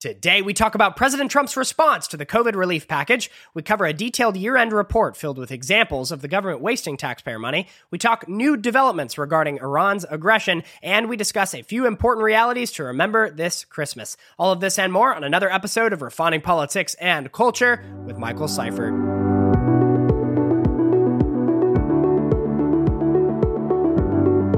Today, we talk about President Trump's response to the COVID relief package. We cover a detailed year end report filled with examples of the government wasting taxpayer money. We talk new developments regarding Iran's aggression, and we discuss a few important realities to remember this Christmas. All of this and more on another episode of Refining Politics and Culture with Michael Seifert.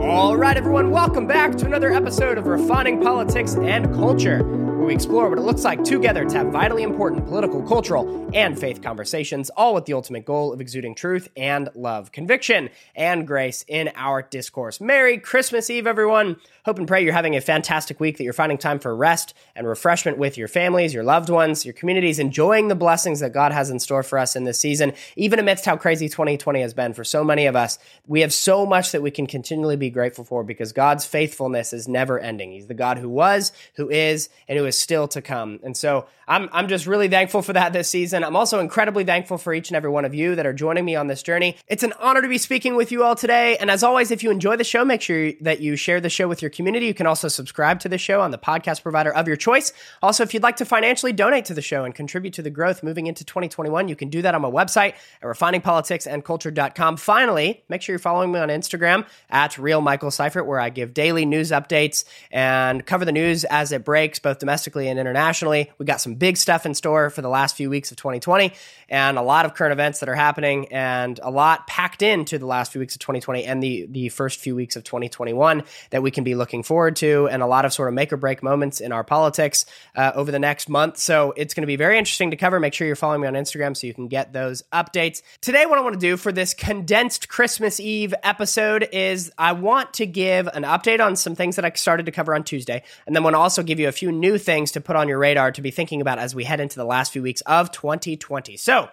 All right, everyone, welcome back to another episode of Refining Politics and Culture where we explore what it looks like together to have vitally important political, cultural, and faith conversations, all with the ultimate goal of exuding truth and love, conviction and grace in our discourse. Merry Christmas Eve, everyone. Hope and pray you're having a fantastic week, that you're finding time for rest and refreshment with your families, your loved ones, your communities, enjoying the blessings that God has in store for us in this season, even amidst how crazy 2020 has been for so many of us. We have so much that we can continually be grateful for because God's faithfulness is never ending. He's the God who was, who is, and who is still to come. And so I'm, I'm just really thankful for that this season. I'm also incredibly thankful for each and every one of you that are joining me on this journey. It's an honor to be speaking with you all today. And as always, if you enjoy the show, make sure that you share the show with your community. You can also subscribe to the show on the podcast provider of your choice. Also, if you'd like to financially donate to the show and contribute to the growth moving into 2021, you can do that on my website at refiningpoliticsandculture.com. Finally, make sure you're following me on Instagram at Real where I give daily news updates and cover the news as it breaks, both domestically and internationally. We got some big stuff in store for the last few weeks of 2020 and a lot of current events that are happening and a lot packed into the last few weeks of 2020 and the, the first few weeks of 2021 that we can be looking forward to and a lot of sort of make or break moments in our politics uh, over the next month. So it's going to be very interesting to cover. Make sure you're following me on Instagram so you can get those updates. Today, what I want to do for this condensed Christmas Eve episode is I want to give an update on some things that I started to cover on Tuesday, and then want to also give you a few new things to put on your radar to be thinking about as we head into the last few weeks of 2020. So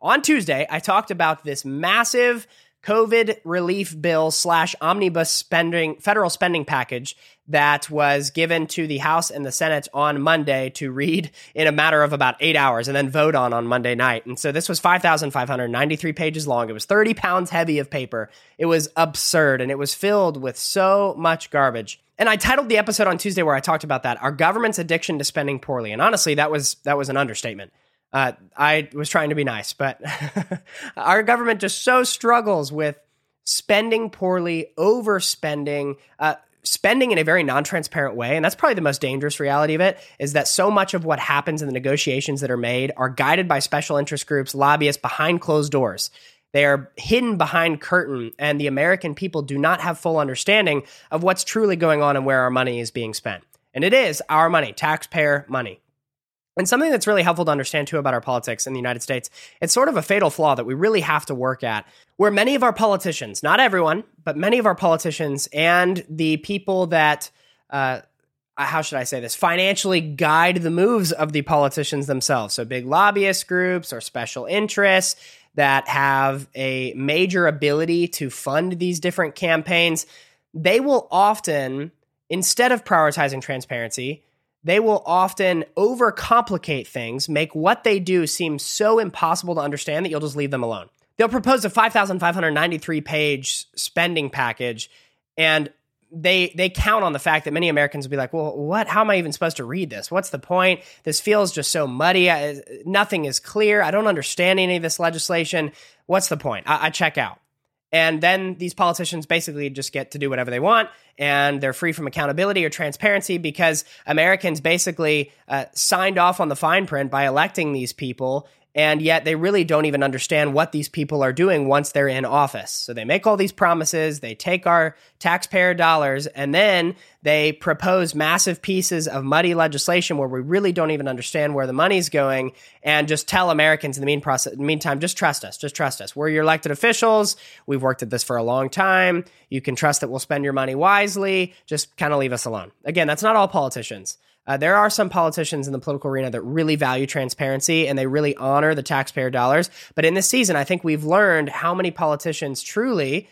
on Tuesday, I talked about this massive COVID relief bill slash omnibus spending federal spending package that was given to the House and the Senate on Monday to read in a matter of about eight hours and then vote on on Monday night. And so this was 5,593 pages long. It was 30 pounds heavy of paper. It was absurd and it was filled with so much garbage. And I titled the episode on Tuesday where I talked about that, our government's addiction to spending poorly. And honestly, that was that was an understatement. Uh, I was trying to be nice, but our government just so struggles with spending poorly, overspending, uh, spending in a very non-transparent way and that's probably the most dangerous reality of it is that so much of what happens in the negotiations that are made are guided by special interest groups lobbyists behind closed doors they are hidden behind curtain and the american people do not have full understanding of what's truly going on and where our money is being spent and it is our money taxpayer money and something that's really helpful to understand too about our politics in the United States, it's sort of a fatal flaw that we really have to work at, where many of our politicians, not everyone, but many of our politicians and the people that, uh, how should I say this, financially guide the moves of the politicians themselves. So big lobbyist groups or special interests that have a major ability to fund these different campaigns, they will often, instead of prioritizing transparency, they will often overcomplicate things, make what they do seem so impossible to understand that you'll just leave them alone. They'll propose a 5,593 page spending package and they they count on the fact that many Americans will be like, "Well, what? How am I even supposed to read this? What's the point? This feels just so muddy. I, nothing is clear. I don't understand any of this legislation. What's the point? I, I check out." And then these politicians basically just get to do whatever they want and they're free from accountability or transparency because Americans basically uh, signed off on the fine print by electing these people and yet they really don't even understand what these people are doing once they're in office. So they make all these promises, they take our taxpayer dollars, and then they propose massive pieces of muddy legislation where we really don't even understand where the money's going and just tell Americans in the mean process, meantime, just trust us, just trust us. We're your elected officials. We've worked at this for a long time. You can trust that we'll spend your money wisely. Just kind of leave us alone. Again, that's not all politicians. Uh, there are some politicians in the political arena that really value transparency and they really honor the taxpayer dollars. But in this season, I think we've learned how many politicians truly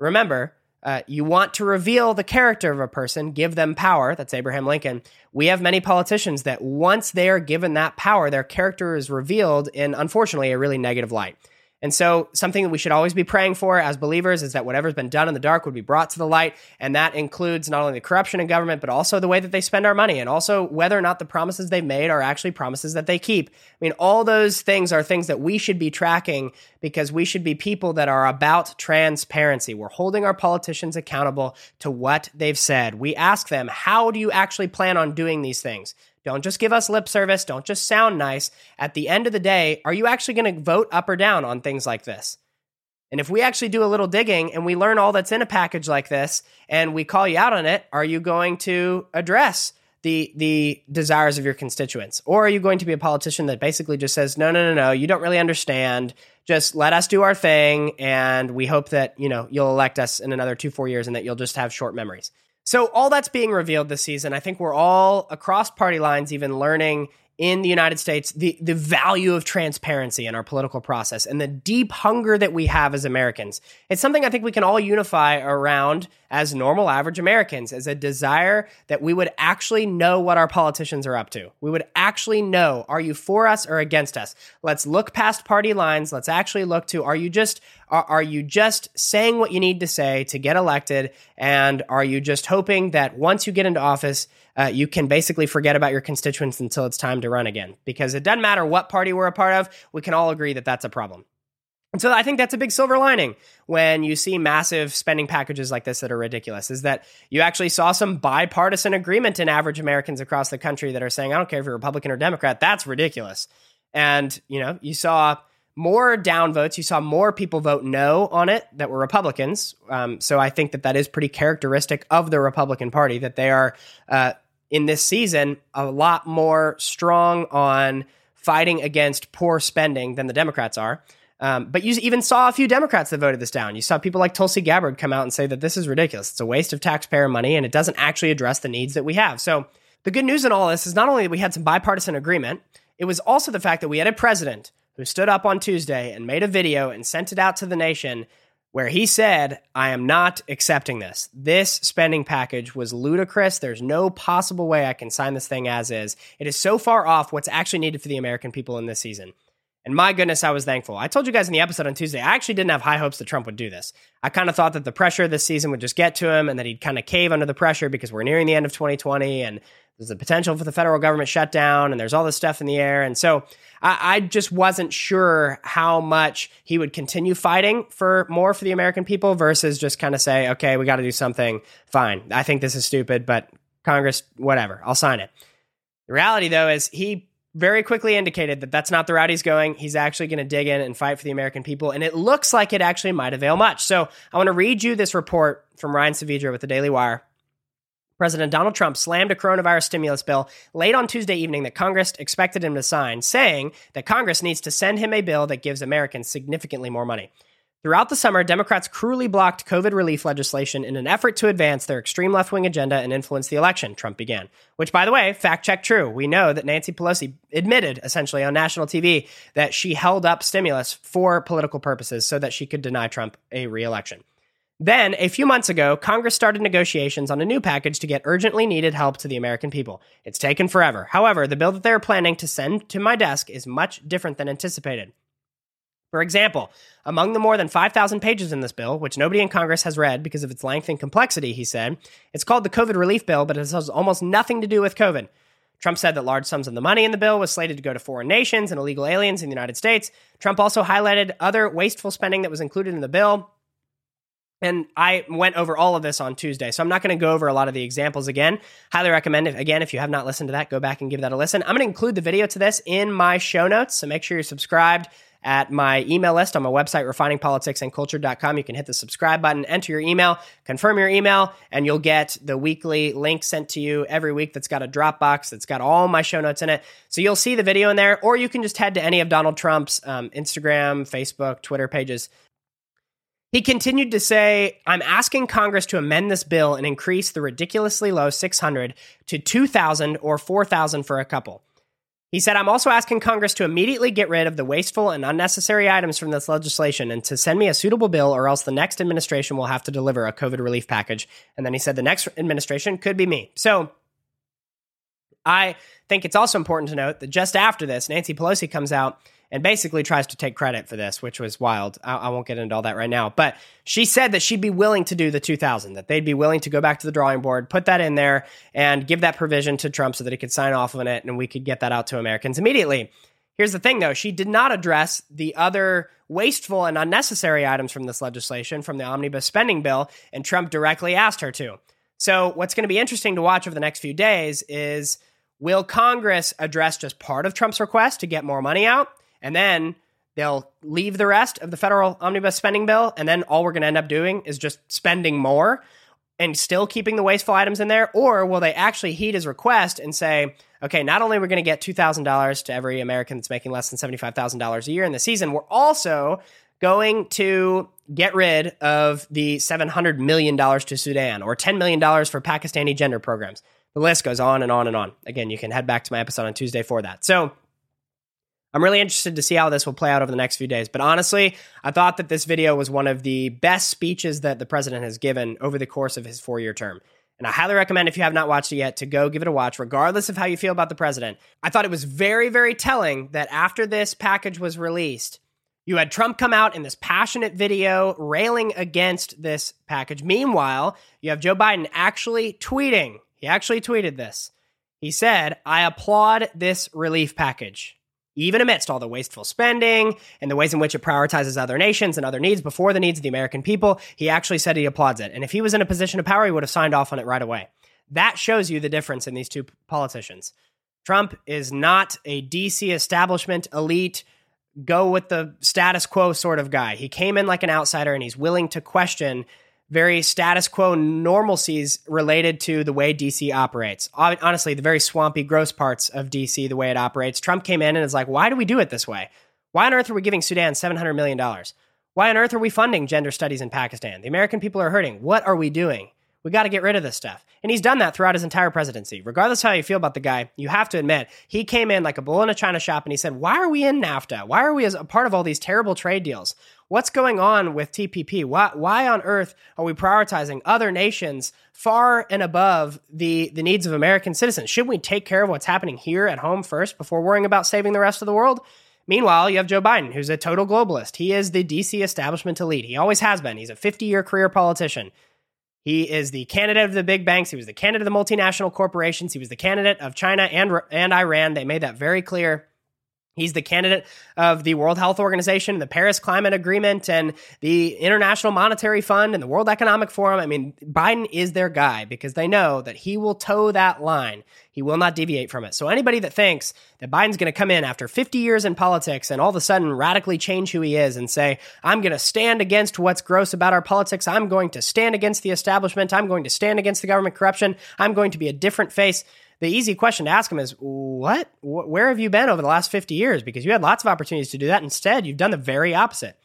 remember. Uh, you want to reveal the character of a person, give them power. That's Abraham Lincoln. We have many politicians that once they are given that power, their character is revealed in, unfortunately, a really negative light. And so, something that we should always be praying for as believers is that whatever's been done in the dark would be brought to the light. And that includes not only the corruption in government, but also the way that they spend our money and also whether or not the promises they've made are actually promises that they keep. I mean, all those things are things that we should be tracking because we should be people that are about transparency. We're holding our politicians accountable to what they've said. We ask them, how do you actually plan on doing these things? Don't just give us lip service. Don't just sound nice. At the end of the day, are you actually going to vote up or down on things like this? And if we actually do a little digging and we learn all that's in a package like this and we call you out on it, are you going to address the the desires of your constituents? Or are you going to be a politician that basically just says, "No, no, no, no, you don't really understand. Just let us do our thing and we hope that, you know, you'll elect us in another 2-4 years and that you'll just have short memories." So all that's being revealed this season. I think we're all across party lines even learning in the United States the the value of transparency in our political process and the deep hunger that we have as Americans. It's something I think we can all unify around as normal average Americans as a desire that we would actually know what our politicians are up to. We would actually know are you for us or against us? Let's look past party lines. Let's actually look to are you just are, are you just saying what you need to say to get elected and are you just hoping that once you get into office uh, you can basically forget about your constituents until it's time to run again. Because it doesn't matter what party we're a part of, we can all agree that that's a problem. And so I think that's a big silver lining when you see massive spending packages like this that are ridiculous is that you actually saw some bipartisan agreement in average Americans across the country that are saying, I don't care if you're Republican or Democrat, that's ridiculous. And, you know, you saw more downvotes. You saw more people vote no on it that were Republicans. Um, so I think that that is pretty characteristic of the Republican Party that they are uh, in this season a lot more strong on fighting against poor spending than the Democrats are. Um, but you even saw a few Democrats that voted this down. You saw people like Tulsi Gabbard come out and say that this is ridiculous. It's a waste of taxpayer money and it doesn't actually address the needs that we have. So the good news in all this is not only that we had some bipartisan agreement, it was also the fact that we had a president who stood up on Tuesday and made a video and sent it out to the nation where he said, I am not accepting this. This spending package was ludicrous. There's no possible way I can sign this thing as is. It is so far off what's actually needed for the American people in this season. And my goodness, I was thankful. I told you guys in the episode on Tuesday, I actually didn't have high hopes that Trump would do this. I kind of thought that the pressure this season would just get to him and that he'd kind of cave under the pressure because we're nearing the end of 2020 and there's the potential for the federal government shutdown and there's all this stuff in the air. And so I, I just wasn't sure how much he would continue fighting for more for the American people versus just kind of say, okay, we got to do something. Fine. I think this is stupid, but Congress, whatever, I'll sign it. The reality, though, is he very quickly indicated that that's not the route he's going. He's actually going to dig in and fight for the American people. And it looks like it actually might avail much. So I want to read you this report from Ryan Saavedra with the Daily Wire. President Donald Trump slammed a coronavirus stimulus bill late on Tuesday evening that Congress expected him to sign, saying that Congress needs to send him a bill that gives Americans significantly more money. Throughout the summer, Democrats cruelly blocked COVID relief legislation in an effort to advance their extreme left wing agenda and influence the election, Trump began. Which, by the way, fact check true. We know that Nancy Pelosi admitted essentially on national TV that she held up stimulus for political purposes so that she could deny Trump a re election. Then, a few months ago, Congress started negotiations on a new package to get urgently needed help to the American people. It's taken forever. However, the bill that they are planning to send to my desk is much different than anticipated. For example, among the more than 5,000 pages in this bill, which nobody in Congress has read because of its length and complexity, he said, it's called the COVID Relief Bill, but it has almost nothing to do with COVID. Trump said that large sums of the money in the bill was slated to go to foreign nations and illegal aliens in the United States. Trump also highlighted other wasteful spending that was included in the bill, and I went over all of this on Tuesday, so I'm not going to go over a lot of the examples again. Highly recommend, if, again, if you have not listened to that, go back and give that a listen. I'm going to include the video to this in my show notes, so make sure you're subscribed at my email list on my website, refiningpoliticsandculture.com. You can hit the subscribe button, enter your email, confirm your email, and you'll get the weekly link sent to you every week that's got a Dropbox that's got all my show notes in it. So you'll see the video in there, or you can just head to any of Donald Trump's um, Instagram, Facebook, Twitter pages he continued to say, I'm asking Congress to amend this bill and increase the ridiculously low 600 to 2,000 or 4,000 for a couple. He said, I'm also asking Congress to immediately get rid of the wasteful and unnecessary items from this legislation and to send me a suitable bill, or else the next administration will have to deliver a COVID relief package. And then he said, the next administration could be me. So I think it's also important to note that just after this, Nancy Pelosi comes out and basically tries to take credit for this, which was wild. I, I, won't get into all that right now. But she said that she'd be willing to do the 2000, that they'd be willing to go back to the drawing board, put that in there, and give that provision to Trump so that he could sign off on it and we could get that out to Americans immediately. Here's the thing, though. She did not address the other wasteful and unnecessary items from this legislation, from the omnibus spending bill, and Trump directly asked her to. So, what's going to be interesting to watch over the next few days is will Congress address just part of Trump's request to get more money out? And then they'll leave the rest of the federal omnibus spending bill. And then all we're going to end up doing is just spending more and still keeping the wasteful items in there? Or will they actually heed his request and say, okay, not only are we going to get $2,000 to every American that's making less than $75,000 a year in the season, we're also going to get rid of the $700 million to Sudan or $10 million for Pakistani gender programs. The list goes on and on and on. Again, you can head back to my episode on Tuesday for that. So I'm really interested to see how this will play out over the next few days. But honestly, I thought that this video was one of the best speeches that the president has given over the course of his four year term. And I highly recommend if you have not watched it yet to go give it a watch, regardless of how you feel about the president. I thought it was very, very telling that after this package was released, you had Trump come out in this passionate video railing against this package. Meanwhile, you have Joe Biden actually tweeting. He actually tweeted this. He said, I applaud this relief package. Even amidst all the wasteful spending and the ways in which it prioritizes other nations and other needs before the needs of the American people, he actually said he applauds it. And if he was in a position of power, he would have signed off on it right away. That shows you the difference in these two politicians. Trump is not a DC establishment elite go with the status quo sort of guy. He came in like an outsider and he's willing to question very status quo normalcies related to the way DC operates. Honestly, the very swampy, gross parts of DC, the way it operates. Trump came in and is like, why do we do it this way? Why on earth are we giving Sudan $700 million? Why on earth are we funding gender studies in Pakistan? The American people are hurting. What are we doing? We got to get rid of this stuff. And he's done that throughout his entire presidency. Regardless how you feel about the guy, you have to admit, he came in like a bull in a china shop and he said, Why are we in NAFTA? Why are we as a part of all these terrible trade deals? What's going on with TPP? Why, why on earth are we prioritizing other nations far and above the, the needs of American citizens? Should we take care of what's happening here at home first before worrying about saving the rest of the world? Meanwhile, you have Joe Biden, who's a total globalist. He is the DC establishment elite. He always has been. He's a 50 year career politician. He is the candidate of the big banks. He was the candidate of the multinational corporations. He was the candidate of China and, and Iran. They made that very clear. He's the candidate of the World Health Organization, the Paris Climate Agreement, and the International Monetary Fund and the World Economic Forum. I mean, Biden is their guy because they know that he will toe that line. He will not deviate from it. So anybody that thinks that Biden's going to come in after 50 years in politics and all of a sudden radically change who he is and say, I'm going to stand against what's gross about our politics. I'm going to stand against the establishment. I'm going to stand against the government corruption. I'm going to be a different face. The easy question to ask him is, what? Where have you been over the last 50 years? Because you had lots of opportunities to do that. Instead, you've done the very opposite.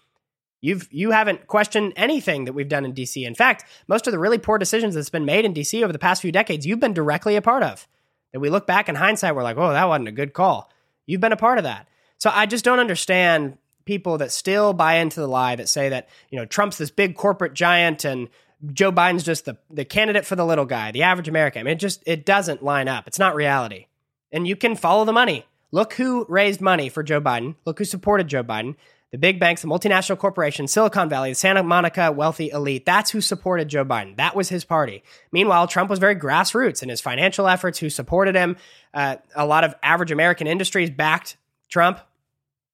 You've you haven't questioned anything that we've done in DC. In fact, most of the really poor decisions that's been made in DC over the past few decades, you've been directly a part of that we look back in hindsight, we're like, oh, that wasn't a good call. You've been a part of that. So I just don't understand people that still buy into the lie that say that, you know, Trump's this big corporate giant and Joe Biden's just the, the candidate for the little guy, the average American. I mean, it just it doesn't line up. It's not reality. And you can follow the money. Look who raised money for Joe Biden. Look who supported Joe Biden the big banks, the multinational corporations, Silicon Valley, the Santa Monica wealthy elite. That's who supported Joe Biden. That was his party. Meanwhile, Trump was very grassroots in his financial efforts, who supported him. Uh, a lot of average American industries backed Trump.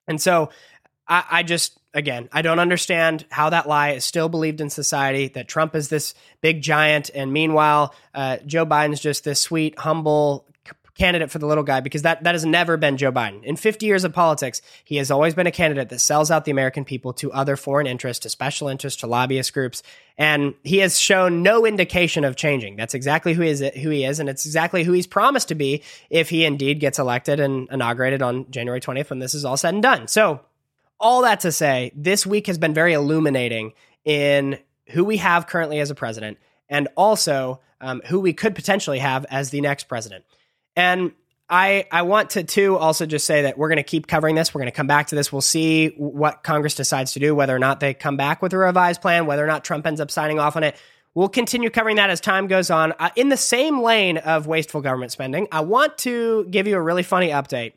And so I, I just, again, I don't understand how that lie is still believed in society that Trump is this big giant. And meanwhile, uh, Joe Biden's just this sweet, humble, candidate for the little guy because that, that has never been Joe Biden. In 50 years of politics, he has always been a candidate that sells out the American people to other foreign interests, to special interests, to lobbyist groups. And he has shown no indication of changing. That's exactly who he is, who he is, and it's exactly who he's promised to be if he indeed gets elected and inaugurated on January 20th when this is all said and done. So, all that to say, this week has been very illuminating in who we have currently as a president and also um, who we could potentially have as the next president. And I I want to too also just say that we're going to keep covering this. We're going to come back to this. We'll see what Congress decides to do, whether or not they come back with a revised plan, whether or not Trump ends up signing off on it. We'll continue covering that as time goes on. Uh, in the same lane of wasteful government spending, I want to give you a really funny update.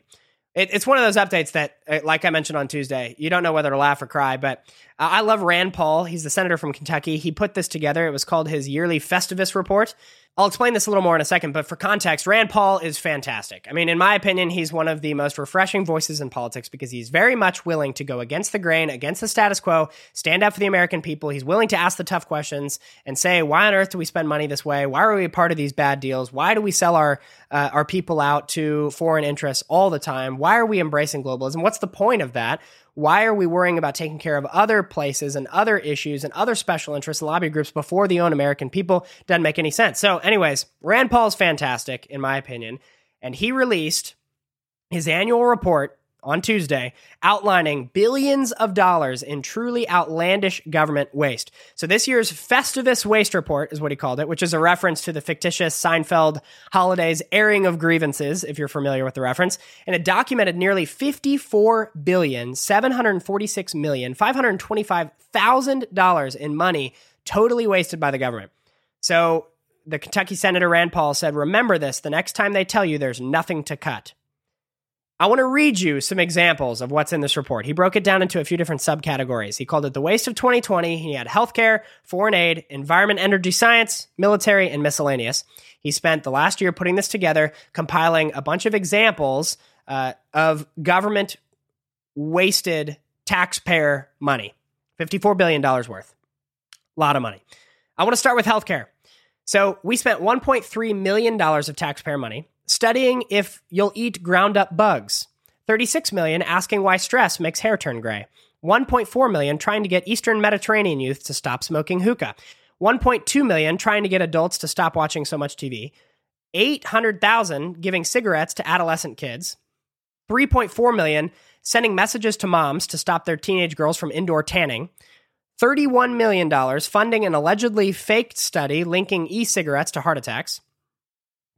It, it's one of those updates that, uh, like I mentioned on Tuesday, you don't know whether to laugh or cry. But I love Rand Paul. He's the senator from Kentucky. He put this together. It was called his yearly Festivus report. I'll explain this a little more in a second, but for context, Rand Paul is fantastic. I mean, in my opinion, he's one of the most refreshing voices in politics because he's very much willing to go against the grain, against the status quo, stand up for the American people. He's willing to ask the tough questions and say, why on earth do we spend money this way? Why are we a part of these bad deals? Why do we sell our uh, our people out to foreign interests all the time? Why are we embracing globalism? What's the point of that? Why are we worrying about taking care of other places and other issues and other special interests and lobby groups before the own American people? Doesn't make any sense. So, anyways, Rand Paul's fantastic, in my opinion. And he released his annual report on Tuesday outlining billions of dollars in truly outlandish government waste. So this year's Festivus Waste Report is what he called it, which is a reference to the fictitious Seinfeld holidays airing of grievances, if you're familiar with the reference. And it documented nearly 54 billion, 746 million, 525,000 dollars in money totally wasted by the government. So the Kentucky Senator Rand Paul said, remember this the next time they tell you there's nothing to cut. I want to read you some examples of what's in this report. He broke it down into a few different subcategories. He called it the waste of 2020. He had healthcare, foreign aid, environment, energy science, military, and miscellaneous. He spent the last year putting this together, compiling a bunch of examples uh, of government wasted taxpayer money $54 billion worth. A lot of money. I want to start with healthcare. So we spent $1.3 million of taxpayer money studying if you'll eat ground up bugs. 36 million asking why stress makes hair turn gray. 1.4 million trying to get Eastern Mediterranean youth to stop smoking hookah. 1.2 million trying to get adults to stop watching so much TV. 800,000 giving cigarettes to adolescent kids. 3.4 million sending messages to moms to stop their teenage girls from indoor tanning. $31 million funding an allegedly faked study linking e cigarettes to heart attacks.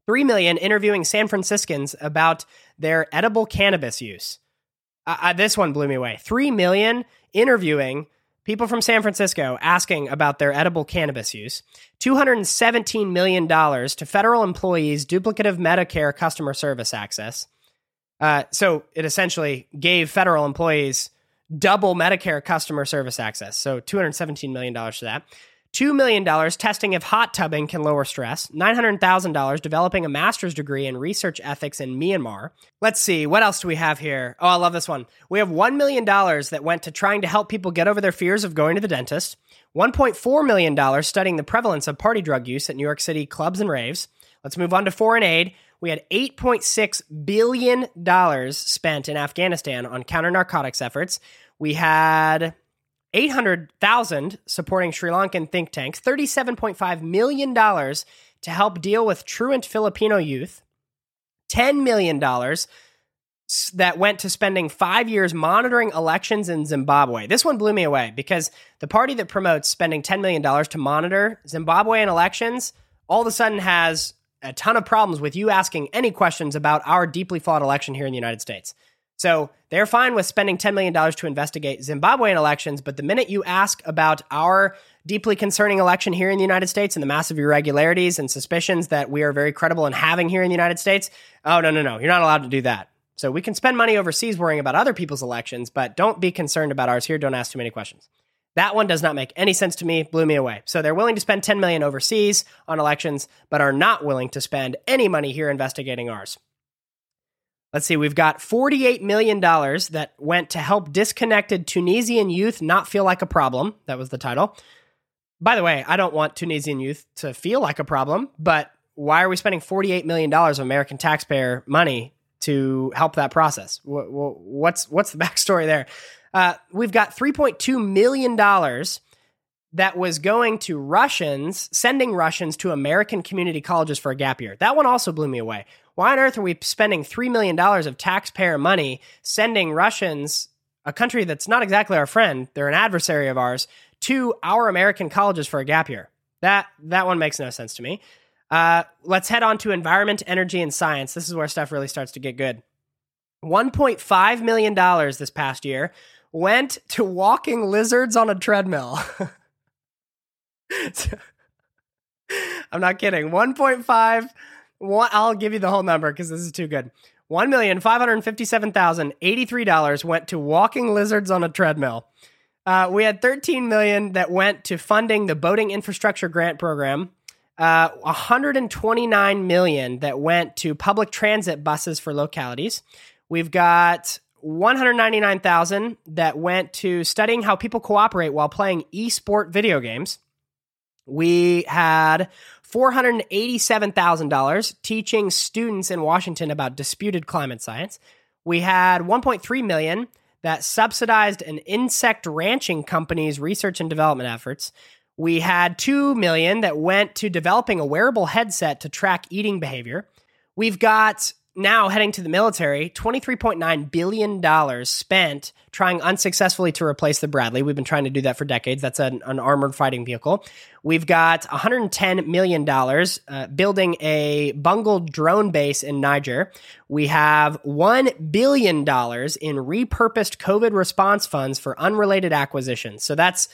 3 million interviewing San Franciscans about their edible cannabis use. Uh, this one blew me away. 3 million interviewing people from San Francisco asking about their edible cannabis use. $217 million to federal employees duplicative Medicare customer service access. Uh, so it essentially gave federal employees double Medicare customer service access. So $217 million to that. $2 million testing if hot tubbing can lower stress, $900,000 developing a master's degree in research ethics in Myanmar. Let's see, what else do we have here? Oh, I love this one. We have $1 million that went to trying to help people get over their fears of going to the dentist, $1.4 million studying the prevalence of party drug use at New York City clubs and raves. Let's move on to foreign aid. We had $8.6 billion spent in Afghanistan on counter narcotics efforts. We had 800,000 supporting Sri Lankan think tanks, $37.5 million to help deal with truant Filipino youth, $10 million that went to spending five years monitoring elections in Zimbabwe. This one blew me away because the party that promotes spending $10 million to monitor Zimbabwean elections all of a sudden has a ton of problems with you asking any questions about our deeply flawed election here in the United States. So they're fine with spending $10 million to investigate Zimbabwean elections, but the minute you ask about our deeply concerning election here in the United States and the massive irregularities and suspicions that we are very credible in having here in the United States, oh, no, no, no, you're not allowed to do that. So we can spend money overseas worrying about other people's elections, but don't be concerned about ours here. Don't ask too many questions. That one does not make any sense to me, blew me away. So they're willing to spend 10 million overseas on elections, but are not willing to spend any money here investigating ours. Let's see, we've got $48 million that went to help disconnected Tunisian youth not feel like a problem. That was the title. By the way, I don't want Tunisian youth to feel like a problem, but why are we spending $48 million of American taxpayer money to help that process? What's, what's the backstory there? Uh, we've got $3.2 million that was going to Russians, sending Russians to American community colleges for a gap year. That one also blew me away. Why on earth are we spending $3 million of taxpayer money sending Russians, a country that's not exactly our friend, they're an adversary of ours, to our American colleges for a gap year? That, that one makes no sense to me. Uh, let's head on to environment, energy, and science. This is where stuff really starts to get good. $1.5 million this past year went to walking lizards on a treadmill. I'm not kidding. 1.5. I'll give you the whole number because this is too good. One million five hundred fifty-seven thousand eighty-three dollars went to walking lizards on a treadmill. Uh, we had thirteen million that went to funding the boating infrastructure grant program. Uh, 129 million that went to public transit buses for localities. We've got 199,000 that went to studying how people cooperate while playing e-sport video games. We had $487,000 teaching students in Washington about disputed climate science. We had 1.3 million that subsidized an insect ranching company's research and development efforts. We had 2 million that went to developing a wearable headset to track eating behavior. We've got now heading to the military, $23.9 billion spent trying unsuccessfully to replace the Bradley. We've been trying to do that for decades. That's an, an armored fighting vehicle. We've got $110 million uh, building a bungled drone base in Niger. We have $1 billion in repurposed COVID response funds for unrelated acquisitions. So that's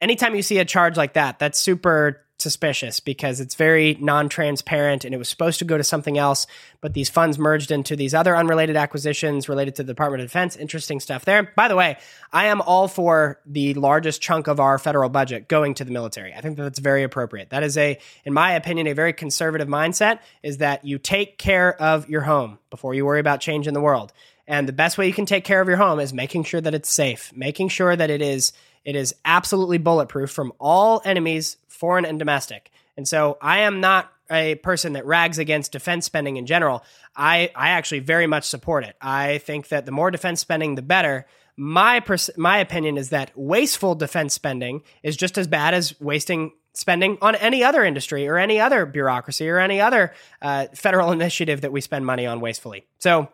anytime you see a charge like that, that's super suspicious because it's very non-transparent and it was supposed to go to something else but these funds merged into these other unrelated acquisitions related to the department of defense. Interesting stuff there. By the way i am all for the largest chunk of our federal budget going to the military. I think that that's very appropriate. That is a in my opinion a very conservative mindset is that you take care of your home before you worry about changing the world. And the best way you can take care of your home is making sure that it's safe making sure that it is it is absolutely bulletproof from all enemies, foreign and domestic. And so I am not a person that rags against defense spending in general. I, I actually very much support it. I think that the more defense spending, the better. My pers- my opinion is that wasteful defense spending is just as bad as wasting spending on any other industry or any other bureaucracy or any other uh, federal initiative that we spend money on wastefully. So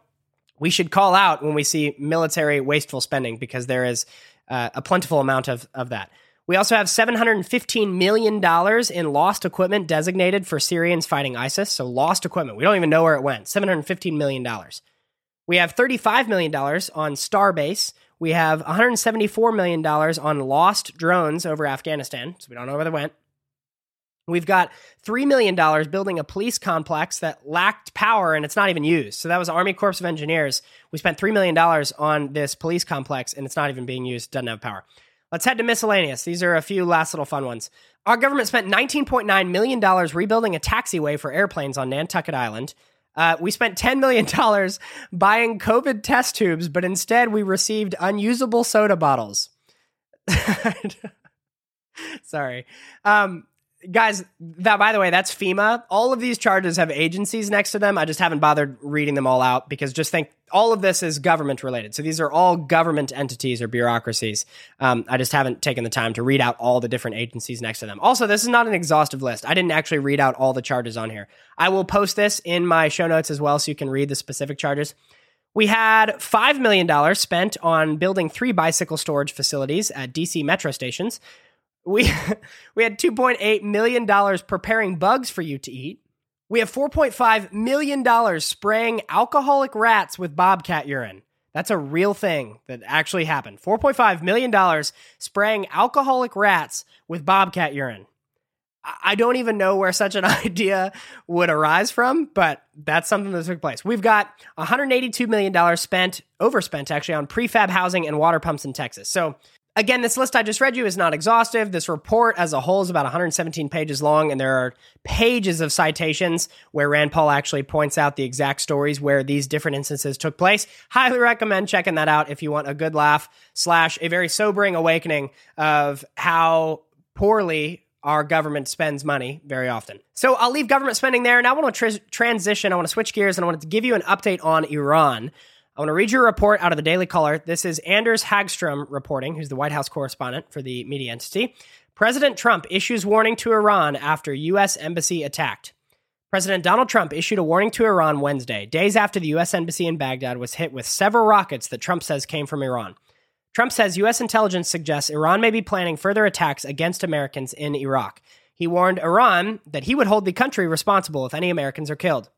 we should call out when we see military wasteful spending because there is uh, a plentiful amount of, of that. We also have $715 million in lost equipment designated for Syrians fighting ISIS. So, lost equipment. We don't even know where it went. $715 million. We have $35 million on Starbase. We have $174 million on lost drones over Afghanistan. So, we don't know where they went. We've got $3 million building a police complex that lacked power and it's not even used. So that was Army Corps of Engineers. We spent $3 million on this police complex and it's not even being used, doesn't have power. Let's head to miscellaneous. These are a few last little fun ones. Our government spent $19.9 million rebuilding a taxiway for airplanes on Nantucket Island. Uh, we spent $10 million buying COVID test tubes, but instead we received unusable soda bottles. Sorry. Um, guys that by the way that's fema. All of these charges have agencies next to them. I just haven't bothered reading them all out because just think all of this is government related. So these are all government entities or bureaucracies. Um, i just haven't taken the time to read out all the different agencies next to them. Also this is not an exhaustive list. I didn't actually read out all the charges on here. I will post this in my show notes as well so you can read the specific charges. We had $5 million spent on building three bicycle storage facilities at DC metro stations we we had 2.8 million dollars preparing bugs for you to eat. We have 4.5 million dollars spraying alcoholic rats with bobcat urine. That's a real thing that actually happened. 4.5 million dollars spraying alcoholic rats with bobcat urine. I don't even know where such an idea would arise from, but that's something that took place. We've got $182 million spent, overspent actually, on prefab housing and water pumps in Texas. So Again, this list I just read you is not exhaustive. This report as a whole is about 117 pages long, and there are pages of citations where Rand Paul actually points out the exact stories where these different instances took place. Highly recommend checking that out if you want a good laugh slash a very sobering awakening of how poorly our government spends money very often. So I'll leave government spending there. Now I want to tr- transition. I want to switch gears and I want to give you an update on Iran. I want to read you a report out of the Daily Caller. This is Anders Hagstrom reporting, who's the White House correspondent for the media entity. President Trump issues warning to Iran after U.S. embassy attacked. President Donald Trump issued a warning to Iran Wednesday, days after the U.S. embassy in Baghdad was hit with several rockets that Trump says came from Iran. Trump says U.S. intelligence suggests Iran may be planning further attacks against Americans in Iraq. He warned Iran that he would hold the country responsible if any Americans are killed.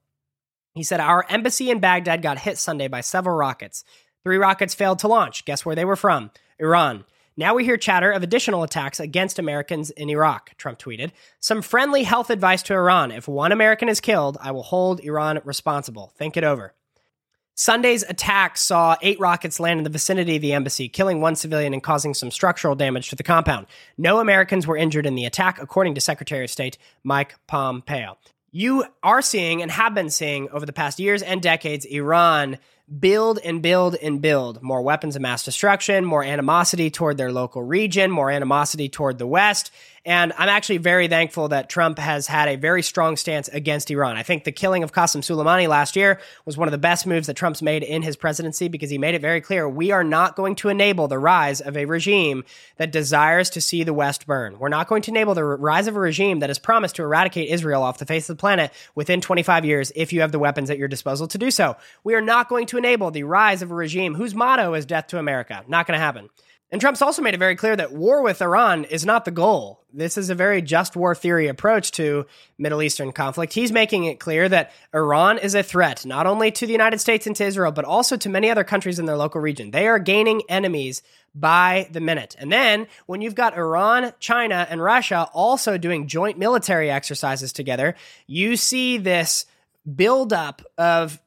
He said, Our embassy in Baghdad got hit Sunday by several rockets. Three rockets failed to launch. Guess where they were from? Iran. Now we hear chatter of additional attacks against Americans in Iraq, Trump tweeted. Some friendly health advice to Iran. If one American is killed, I will hold Iran responsible. Think it over. Sunday's attack saw eight rockets land in the vicinity of the embassy, killing one civilian and causing some structural damage to the compound. No Americans were injured in the attack, according to Secretary of State Mike Pompeo. You are seeing and have been seeing over the past years and decades Iran build and build and build more weapons of mass destruction, more animosity toward their local region, more animosity toward the West. And I'm actually very thankful that Trump has had a very strong stance against Iran. I think the killing of Qasem Soleimani last year was one of the best moves that Trump's made in his presidency because he made it very clear we are not going to enable the rise of a regime that desires to see the West burn. We're not going to enable the rise of a regime that has promised to eradicate Israel off the face of the planet within 25 years if you have the weapons at your disposal to do so. We are not going to enable the rise of a regime whose motto is death to America. Not going to happen. And Trump's also made it very clear that war with Iran is not the goal. This is a very just war theory approach to Middle Eastern conflict. He's making it clear that Iran is a threat, not only to the United States and to Israel, but also to many other countries in their local region. They are gaining enemies by the minute. And then when you've got Iran, China, and Russia also doing joint military exercises together, you see this buildup of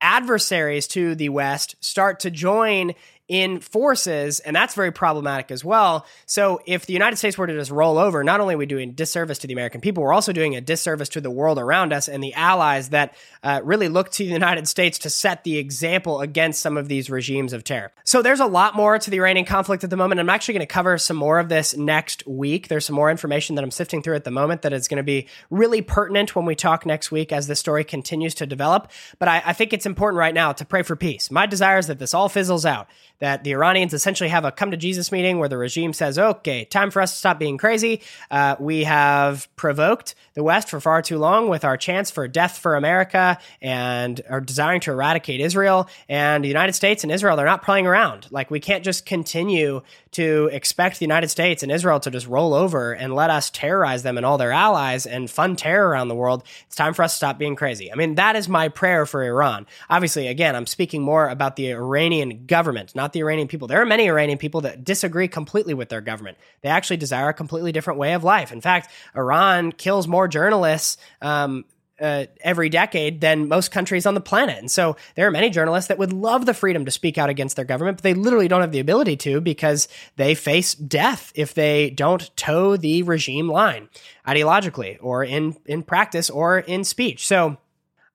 adversaries to the West start to join in forces, and that's very problematic as well. So, if the United States were to just roll over, not only are we doing disservice to the American people, we're also doing a disservice to the world around us and the allies that uh, really look to the United States to set the example against some of these regimes of terror. So, there's a lot more to the Iranian conflict at the moment. I'm actually going to cover some more of this next week. There's some more information that I'm sifting through at the moment that is going to be really pertinent when we talk next week as the story continues to develop. But I, I think it's important right now to pray for peace. My desire is that this all fizzles out that the Iranians essentially have a come to Jesus meeting where the regime says, okay, time for us to stop being crazy. Uh, we have provoked the West for far too long with our chance for death for America and are desiring to eradicate Israel. And the United States and Israel, they're not playing around. Like, we can't just continue to expect the United States and Israel to just roll over and let us terrorize them and all their allies and fund terror around the world. It's time for us to stop being crazy. I mean, that is my prayer for Iran. Obviously, again, I'm speaking more about the Iranian government, not the Iranian people. There are many Iranian people that disagree completely with their government. They actually desire a completely different way of life. In fact, Iran kills more journalists um, uh, every decade than most countries on the planet. And so there are many journalists that would love the freedom to speak out against their government, but they literally don't have the ability to because they face death if they don't toe the regime line ideologically or in, in practice or in speech. So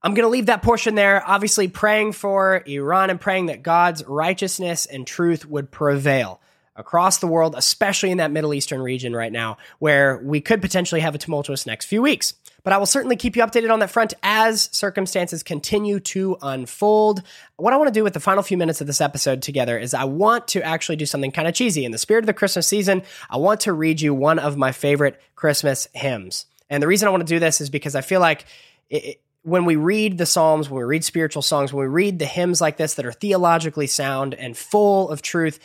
I'm going to leave that portion there, obviously praying for Iran and praying that God's righteousness and truth would prevail across the world, especially in that Middle Eastern region right now, where we could potentially have a tumultuous next few weeks. But I will certainly keep you updated on that front as circumstances continue to unfold. What I want to do with the final few minutes of this episode together is I want to actually do something kind of cheesy. In the spirit of the Christmas season, I want to read you one of my favorite Christmas hymns. And the reason I want to do this is because I feel like it, when we read the Psalms, when we read spiritual songs, when we read the hymns like this that are theologically sound and full of truth,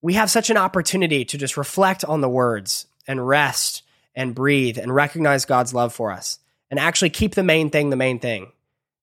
we have such an opportunity to just reflect on the words and rest and breathe and recognize God's love for us and actually keep the main thing the main thing.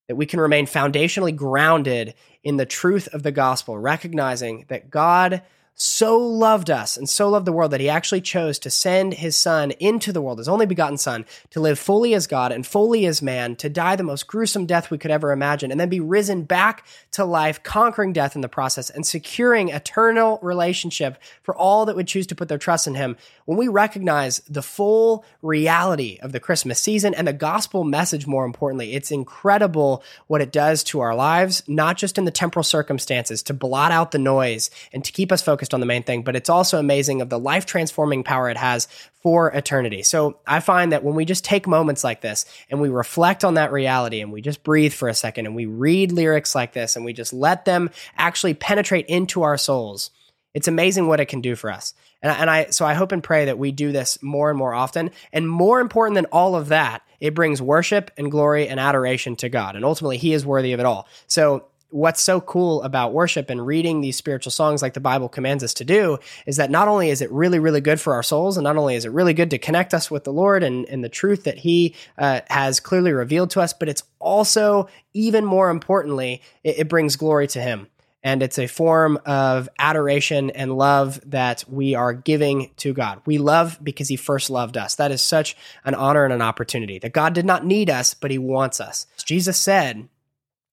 That we can remain foundationally grounded in the truth of the gospel, recognizing that God so loved us and so loved the world that he actually chose to send his son into the world, his only begotten son, to live fully as God and fully as man, to die the most gruesome death we could ever imagine, and then be risen back to life, conquering death in the process and securing eternal relationship for all that would choose to put their trust in him. When we recognize the full reality of the Christmas season and the gospel message, more importantly, it's incredible what it does to our lives, not just in the temporal circumstances, to blot out the noise and to keep us focused focused on the main thing, but it's also amazing of the life transforming power it has for eternity. So I find that when we just take moments like this and we reflect on that reality and we just breathe for a second and we read lyrics like this and we just let them actually penetrate into our souls, it's amazing what it can do for us. And, and I, so I hope and pray that we do this more and more often. And more important than all of that, it brings worship and glory and adoration to God. And ultimately, He is worthy of it all. So what's so cool about worship and reading these spiritual songs like the Bible commands us to do is that not only is it really, really good for our souls, and not only is it really good to connect us with the Lord and, and the truth that He uh, has clearly revealed to us, but it's also, even more importantly, it, it brings glory to Him. and it's a form of adoration and love that we are giving to God. We love because He first loved us. That is such an honor and an opportunity that God did not need us, but He wants us. Jesus said,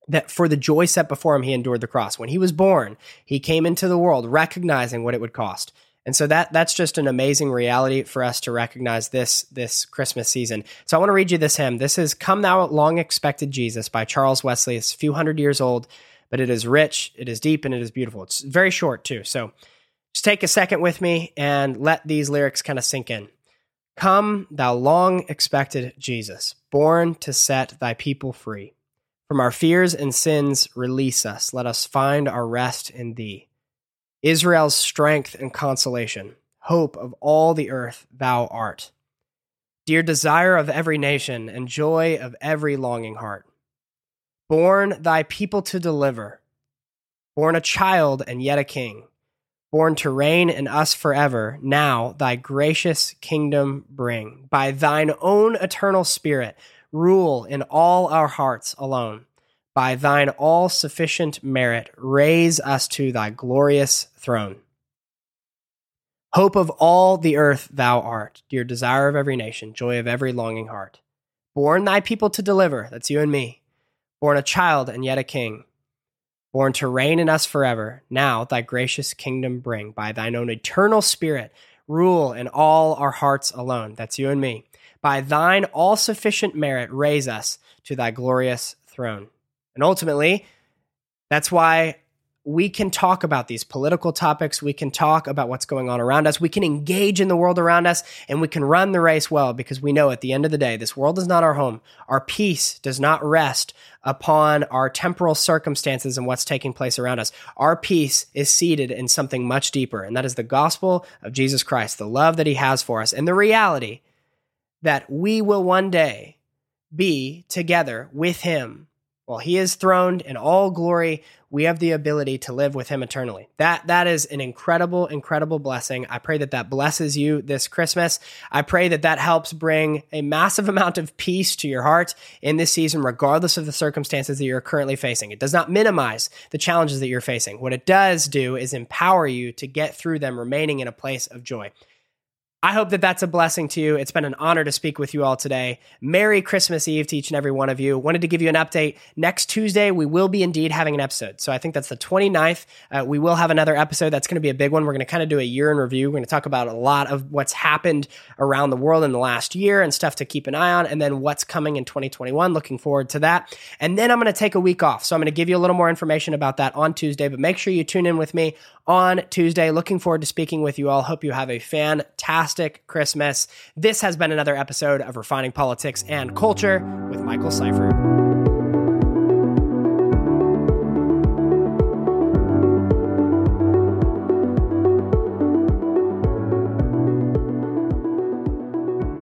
that for the joy set before him, he endured the cross. When he was born, he came into the world recognizing what it would cost. And so that that's just an amazing reality for us to recognize this this Christmas season. So I want to read you this hymn. This is "Come Thou Long Expected Jesus" by Charles Wesley. It's a few hundred years old but it is rich, it is deep, and it is beautiful. It's very short too. So just take a second with me and let these lyrics kind of sink in. Come, thou long expected Jesus, born to set thy people free. From our fears and sins, release us. Let us find our rest in thee. Israel's strength and consolation, hope of all the earth, thou art. Dear desire of every nation and joy of every longing heart born thy people to deliver, born a child and yet a king, born to reign in us forever, now thy gracious kingdom bring. By thine own eternal spirit, rule in all our hearts alone. By thine all sufficient merit, raise us to thy glorious throne. Hope of all the earth thou art, dear desire of every nation, joy of every longing heart. Born thy people to deliver, that's you and me born a child and yet a king, born to reign in us forever. Now thy gracious kingdom bring by thine own eternal spirit, rule in all our hearts alone. That's you and me. By thine all sufficient merit, raise us to thy glorious throne. And ultimately, that's why we can talk about these political topics. We can talk about what's going on around us. We can engage in the world around us and we can run the race well because we know at the end of the day, this world is not our home. Our peace does not rest upon our temporal circumstances and what's taking place around us. Our peace is seated in something much deeper, and that is the gospel of Jesus Christ, the love that he has for us, and the reality that we will one day be together with him while he is throned in all glory, we have the ability to live with him eternally. That that is an incredible incredible blessing. I pray that that blesses you this Christmas. I pray that that helps bring a massive amount of peace to your heart in this season regardless of the circumstances that you're currently facing. It does not minimize the challenges that you're facing. What it does do is empower you to get through them remaining in a place of joy. I hope that that's a blessing to you. It's been an honor to speak with you all today. Merry Christmas Eve to each and every one of you. Wanted to give you an update. Next Tuesday, we will be indeed having an episode. So I think that's the 29th. Uh, we will have another episode. That's going to be a big one. We're going to kind of do a year in review. We're going to talk about a lot of what's happened around the world in the last year and stuff to keep an eye on, and then what's coming in 2021. Looking forward to that. And then I'm going to take a week off. So I'm going to give you a little more information about that on Tuesday, but make sure you tune in with me on Tuesday. Looking forward to speaking with you all. Hope you have a fantastic Christmas. This has been another episode of Refining Politics and Culture with Michael Seifert.